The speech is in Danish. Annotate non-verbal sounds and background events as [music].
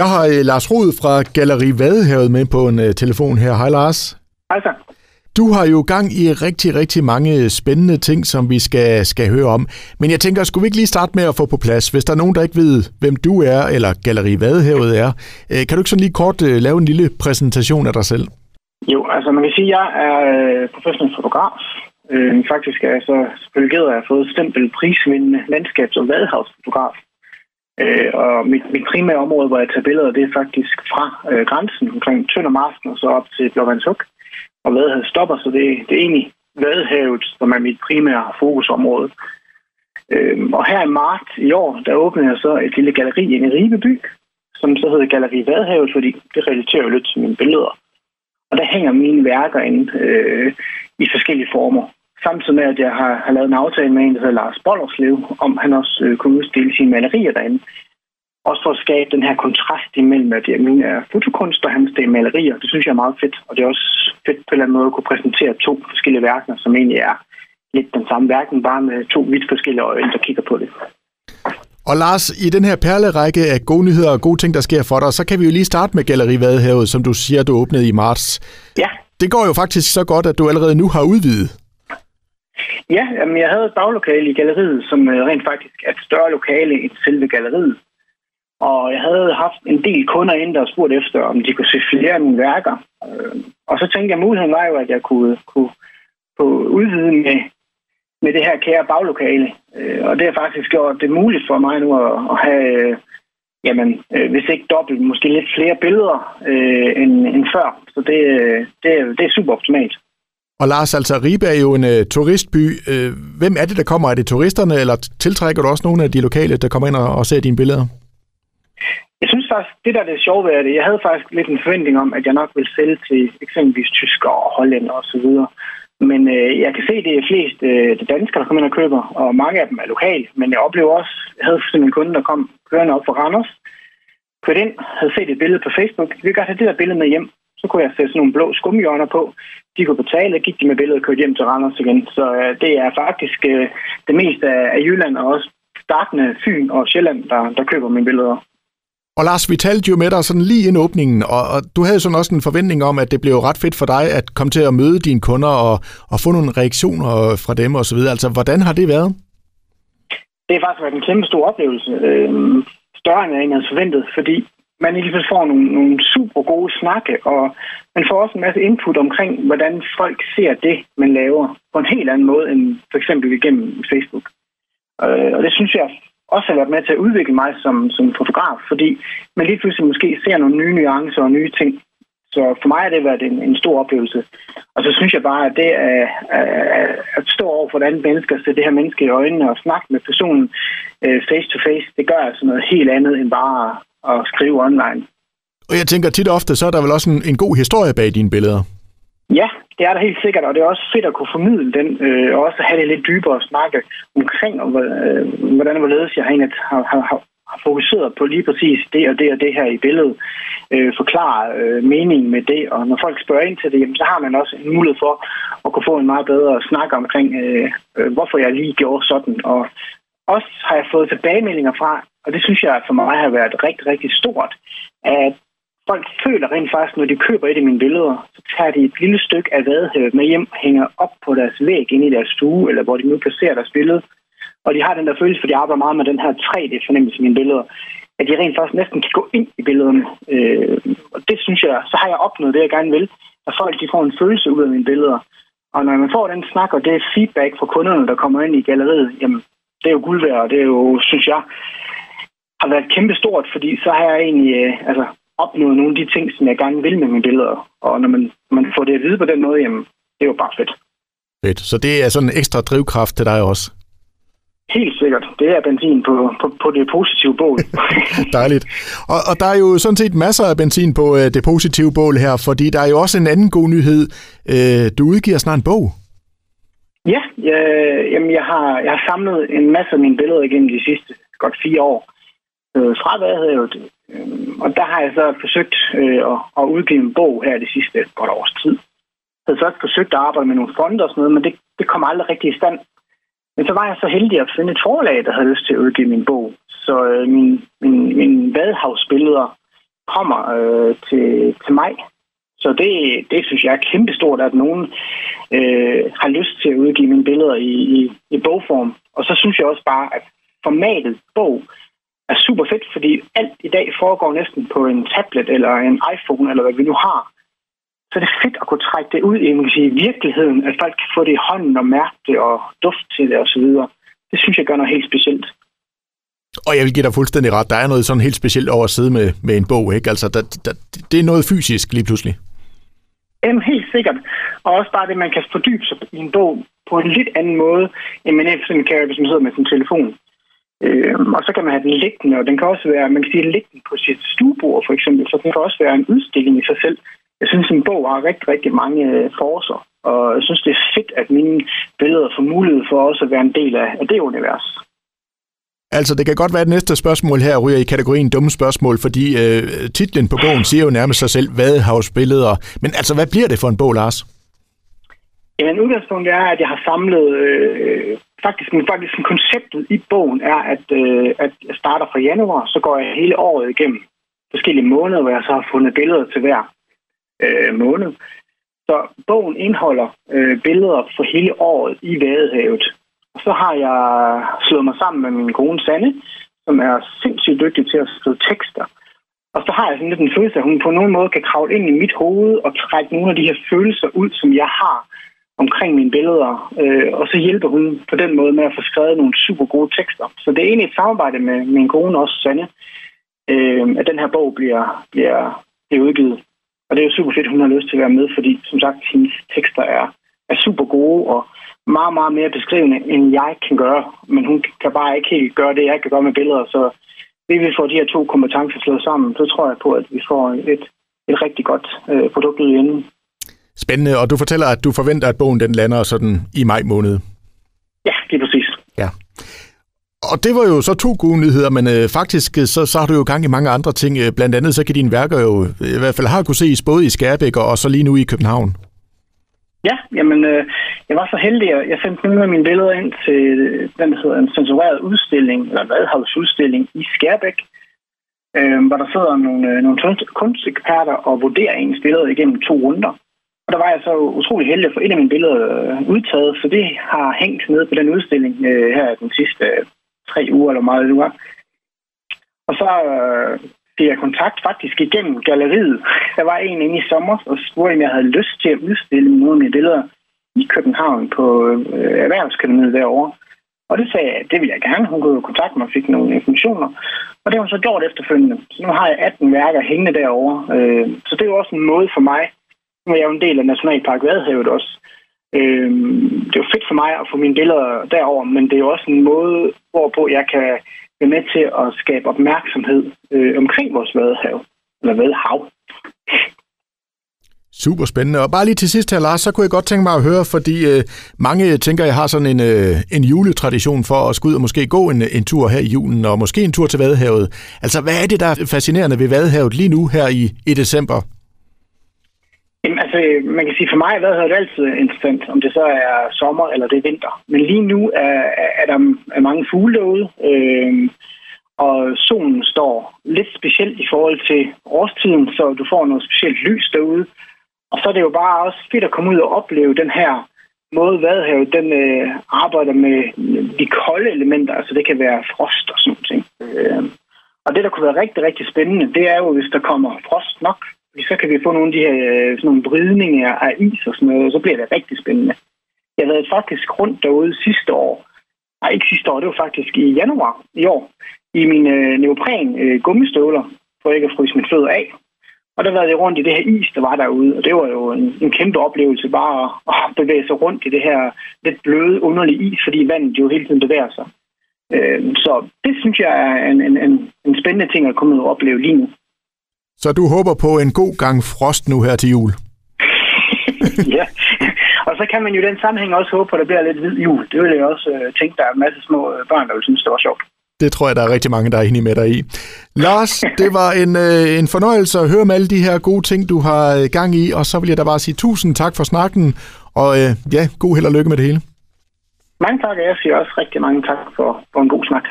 Jeg har uh, Lars Rod fra Galeri Vadehavet med på en uh, telefon her. Hej Lars. Hej så. Du har jo gang i rigtig, rigtig mange spændende ting, som vi skal, skal høre om. Men jeg tænker, skulle vi ikke lige starte med at få på plads, hvis der er nogen, der ikke ved, hvem du er, eller Galeri Vadehavet er. Uh, kan du ikke sådan lige kort lave en lille præsentation af dig selv? Jo, altså man kan sige, at jeg er professionel fotograf. Øh, faktisk er jeg så selvfølgelig at har fået stempel prisvindende landskabs- og vadehavsfotograf. Øh, og mit, mit primære område, hvor jeg tager billeder, det er faktisk fra øh, grænsen omkring Tøndermarsken og så op til Blåvandshug. Og Vadehavet stopper, så det, det er egentlig Vadehavet, som er mit primære fokusområde. Øh, og her i marts i år, der åbnede jeg så et lille galeri i Ribeby, som så hedder Galeri Vadehavet, fordi det relaterer jo lidt til mine billeder. Og der hænger mine værker inde øh, i forskellige former. Samtidig med, at jeg har, har lavet en aftale med en, der hedder Lars Bollerslev, om han også øh, kunne udstille sine malerier derinde. Også for at skabe den her kontrast imellem, at mine er fotokunst, og hans det er malerier. Det synes jeg er meget fedt. Og det er også fedt på en eller anden måde at kunne præsentere to forskellige værker, som egentlig er lidt den samme værken, bare med to vidt forskellige øjne, der kigger på det. Og Lars, i den her perlerække af gode nyheder og gode ting, der sker for dig, så kan vi jo lige starte med Galeri Vadehavet, som du siger, du åbnede i marts. Ja. Det går jo faktisk så godt, at du allerede nu har udvidet. Ja, jamen, jeg havde et baglokale i galleriet, som øh, rent faktisk er et større lokale end selve galleriet. Og jeg havde haft en del kunder ind, der spurgte efter, om de kunne se flere af mine værker. Øh, og så tænkte jeg, at muligheden var jo, at jeg kunne, kunne, kunne udvide med, med det her kære baglokale. Øh, og det har faktisk gjort det muligt for mig nu at, at have, jamen, hvis ikke dobbelt, måske lidt flere billeder end, end før. Så det, det, det er super optimalt. Og Lars, altså Ribe er jo en uh, turistby. Uh, hvem er det, der kommer? Er det turisterne, eller tiltrækker du også nogle af de lokale, der kommer ind og, og ser dine billeder? Jeg synes faktisk, det der er det sjove ved det, jeg havde faktisk lidt en forventning om, at jeg nok ville sælge til eksempelvis tyskere og hollænder osv. Men øh, jeg kan se, at det er flest øh, det danskere, der kommer ind og køber, og mange af dem er lokale. Men jeg oplever også, jeg havde en kunde, der kom kørende op fra Randers, kørte ind, havde set et billede på Facebook. Vi kan godt have det der billede med hjem. Så kunne jeg sætte sådan nogle blå skumhjørner på. De kunne betale, gik de med billedet og kørte hjem til Randers igen. Så øh, det er faktisk øh, det meste af Jylland og også startende Fyn og Sjælland, der, der køber mine billeder. Og Lars, vi talte jo med dig sådan lige inden åbningen, og, og du havde sådan også en forventning om, at det blev ret fedt for dig at komme til at møde dine kunder og, og få nogle reaktioner fra dem osv. Altså, hvordan har det været? Det har faktisk været en kæmpe stor oplevelse. Øh, større end jeg egentlig havde forventet, fordi man lige får nogle, nogle super gode snakke, og man får også en masse input omkring, hvordan folk ser det, man laver, på en helt anden måde end for eksempel igennem Facebook. Øh, og det synes jeg også har været med til at udvikle mig som, som fotograf, fordi man lige pludselig måske ser nogle nye nuancer og nye ting. Så for mig har det været en, en stor oplevelse. Og så synes jeg bare, at det er, at stå over for et andet menneske, se det her menneske i øjnene og snakke med personen øh, face to face, det gør altså noget helt andet end bare at skrive online. Og jeg tænker tit og ofte, så er der vel også en, en god historie bag dine billeder? Ja, det er der helt sikkert, og det er også fedt at kunne formidle den, øh, og også have det lidt dybere at snakke omkring, og, øh, hvordan og hvorledes jeg har, har, har, har fokuseret på lige præcis det og det og det her i billedet. Øh, forklare øh, meningen med det, og når folk spørger ind til det, jamen, så har man også en mulighed for at kunne få en meget bedre snak omkring, øh, øh, hvorfor jeg lige gjorde sådan, og også har jeg fået tilbagemeldinger fra, og det synes jeg for mig har været rigtig, rigtig stort, at folk føler rent faktisk, når de køber et af mine billeder, så tager de et lille stykke af vadehavet med hjem, hænger op på deres væg inde i deres stue, eller hvor de nu placerer deres billede. Og de har den der følelse, for de arbejder meget med den her 3D-fornemmelse i mine billeder, at de rent faktisk næsten kan gå ind i billederne. Øh, og det synes jeg, så har jeg opnået det, jeg gerne vil, at folk de får en følelse ud af mine billeder. Og når man får den snak, og det feedback fra kunderne, der kommer ind i galleriet, jamen, det er jo guld værd, og det er jo, synes jeg, har været kæmpe stort, fordi så har jeg egentlig øh, altså, opnået nogle af de ting, som jeg gerne vil med mine billeder. Og når man, man får det at vide på den måde, jamen, det er jo bare fedt. Fedt. Så det er sådan en ekstra drivkraft til dig også? Helt sikkert. Det er benzin på, på, på det positive bål. [laughs] Dejligt. Og, og der er jo sådan set masser af benzin på uh, det positive bål her, fordi der er jo også en anden god nyhed. Uh, du udgiver snart en bog. Ja, jeg, jamen jeg, har, jeg har samlet en masse af mine billeder igennem de sidste godt fire år øh, fra Vadehavet. Øh, og der har jeg så forsøgt øh, at, at udgive en bog her det sidste godt års tid. Jeg havde så også forsøgt at arbejde med nogle fonde og sådan noget, men det, det kom aldrig rigtig i stand. Men så var jeg så heldig at finde et forlag, der havde lyst til at udgive min bog. Så øh, min, min, min vadehavsbilleder kommer øh, til, til mig. Så det, det synes jeg er kæmpestort, at nogen øh, har lyst til at udgive mine billeder i, i, i bogform. Og så synes jeg også bare, at formatet bog er super fedt, fordi alt i dag foregår næsten på en tablet eller en iPhone, eller hvad vi nu har. Så det er fedt at kunne trække det ud i man kan sige, virkeligheden, at folk kan få det i hånden og mærke det og dufte til det osv. Det synes jeg gør noget helt specielt. Og jeg vil give dig fuldstændig ret. Der er noget sådan helt specielt over at sidde med, med en bog, ikke? Altså, der, der, det er noget fysisk lige pludselig. Jamen, helt sikkert. Og også bare det, man kan fordybe sig i en bog på en lidt anden måde, end man ellers kan, hvis man sidder med sin telefon. Øh, og så kan man have den liggende, og den kan også være, man kan sige, liggende på sit stuebord for eksempel, så den kan også være en udstilling i sig selv. Jeg synes, en bog har rigtig, rigtig mange øh, forser, og jeg synes, det er fedt, at mine billeder får mulighed for også at være en del af, af det univers. Altså, det kan godt være, at næste spørgsmål her ryger i kategorien dumme spørgsmål, fordi øh, titlen på bogen siger jo nærmest sig selv, Vadehavsbilleder. Men altså, hvad bliver det for en bog, Lars? Jamen, udgangspunktet er, at jeg har samlet... Øh, faktisk, men faktisk konceptet i bogen er, at, øh, at jeg starter fra januar, så går jeg hele året igennem forskellige måneder, hvor jeg så har fundet billeder til hver øh, måned. Så bogen indeholder øh, billeder for hele året i Vadehavet. Så har jeg slået mig sammen med min kone Sanne, som er sindssygt dygtig til at skrive tekster. Og så har jeg sådan lidt en følelse, at hun på nogen måde kan kravle ind i mit hoved og trække nogle af de her følelser ud, som jeg har omkring mine billeder. Øh, og så hjælper hun på den måde med at få skrevet nogle super gode tekster. Så det er egentlig et samarbejde med min kone også, Sanne, øh, at den her bog bliver, bliver, bliver udgivet. Og det er jo super fedt, at hun har lyst til at være med, fordi som sagt, hendes tekster er, er super gode og meget, meget mere beskrivende, end jeg kan gøre. Men hun kan bare ikke helt gøre det, jeg kan gøre med billeder. Så hvis vi får de her to kompetencer slået sammen, så tror jeg på, at vi får et, et rigtig godt øh, produkt ud i enden. Spændende, og du fortæller, at du forventer, at bogen den lander sådan i maj måned. Ja, det er præcis. Ja. Og det var jo så to gode nyheder, men øh, faktisk øh, så, så har du jo gang i mange andre ting. Øh, blandt andet så kan dine værker jo, i hvert fald har kunne ses både i Skærbæk og, og så lige nu i København. Ja, jamen, øh, jeg var så heldig, at jeg sendte nogle af mine billeder ind til øh, den, der hedder en censureret udstilling, eller Vadehavsudstilling i Skærbæk, øh, hvor der sidder nogle, øh, nogle kunsteksperter og vurderer ens billeder igennem to runder. Og der var jeg så utrolig heldig at få et af mine billeder øh, udtaget, så det har hængt med på den udstilling øh, her den sidste øh, tre uger, eller meget det var. Og så øh, fik jeg kontakt faktisk igennem galleriet. Der var en inde i sommer, og spurgte, om jeg havde lyst til at udstille nogle af mine billeder i København på øh, Erhvervsakademiet derovre. Og det sagde jeg, det ville jeg gerne. Hun kunne kontakte mig og fik nogle informationer. Og det har hun så gjort efterfølgende. Så nu har jeg 18 værker hængende derovre. Øh, så det er jo også en måde for mig. Nu er jeg jo en del af Nationalpark Vadehavet også. Øh, det er jo fedt for mig at få mine billeder derover, men det er jo også en måde, hvorpå jeg kan er med til at skabe opmærksomhed øh, omkring vores vadehav. Eller vadehav. Super spændende. Og bare lige til sidst her, Lars, så kunne jeg godt tænke mig at høre, fordi øh, mange tænker, jeg har sådan en, øh, en juletradition for at skulle ud og måske gå en, en tur her i julen, og måske en tur til Vadehavet. Altså, hvad er det, der er fascinerende ved Vadehavet lige nu her i, i december? Jamen, altså, man kan sige, for mig er det altid interessant, om det så er sommer eller det er vinter. Men lige nu er, er der er mange fugle derude, øh, og solen står lidt specielt i forhold til årstiden, så du får noget specielt lys derude. Og så er det jo bare også fedt at komme ud og opleve den her måde, Vadehavet den øh, arbejder med de kolde elementer. Altså det kan være frost og sådan noget. Øh, og det, der kunne være rigtig, rigtig spændende, det er jo, hvis der kommer frost nok. Så kan vi få nogle af de her øh, sådan nogle vridninger af is og sådan noget, og så bliver det rigtig spændende. Jeg har været faktisk rundt derude sidste år. Nej, ikke sidste år, det var faktisk i januar i år. I mine øh, neopren øh, gummistøvler, for ikke at fryse mit fødder af. Og der var det rundt i det her is, der var derude, og det var jo en, en kæmpe oplevelse bare at, bevæge sig rundt i det her lidt bløde, underlige is, fordi vandet jo hele tiden bevæger sig. Øh, så det synes jeg er en, en, en, en spændende ting at komme ud og opleve lige nu. Så du håber på en god gang frost nu her til jul? [laughs] ja, og så kan man jo i den sammenhæng også håbe på, at der bliver lidt hvid jul. Det vil jeg også øh, tænke, der er en masse små børn, der vil synes, det var sjovt. Det tror jeg, der er rigtig mange, der er enige med dig i. Lars, det var en, øh, en fornøjelse at høre om alle de her gode ting, du har øh, gang i, og så vil jeg da bare sige tusind tak for snakken, og øh, ja, god held og lykke med det hele. Mange tak, og jeg siger også rigtig mange tak for, for en god snak.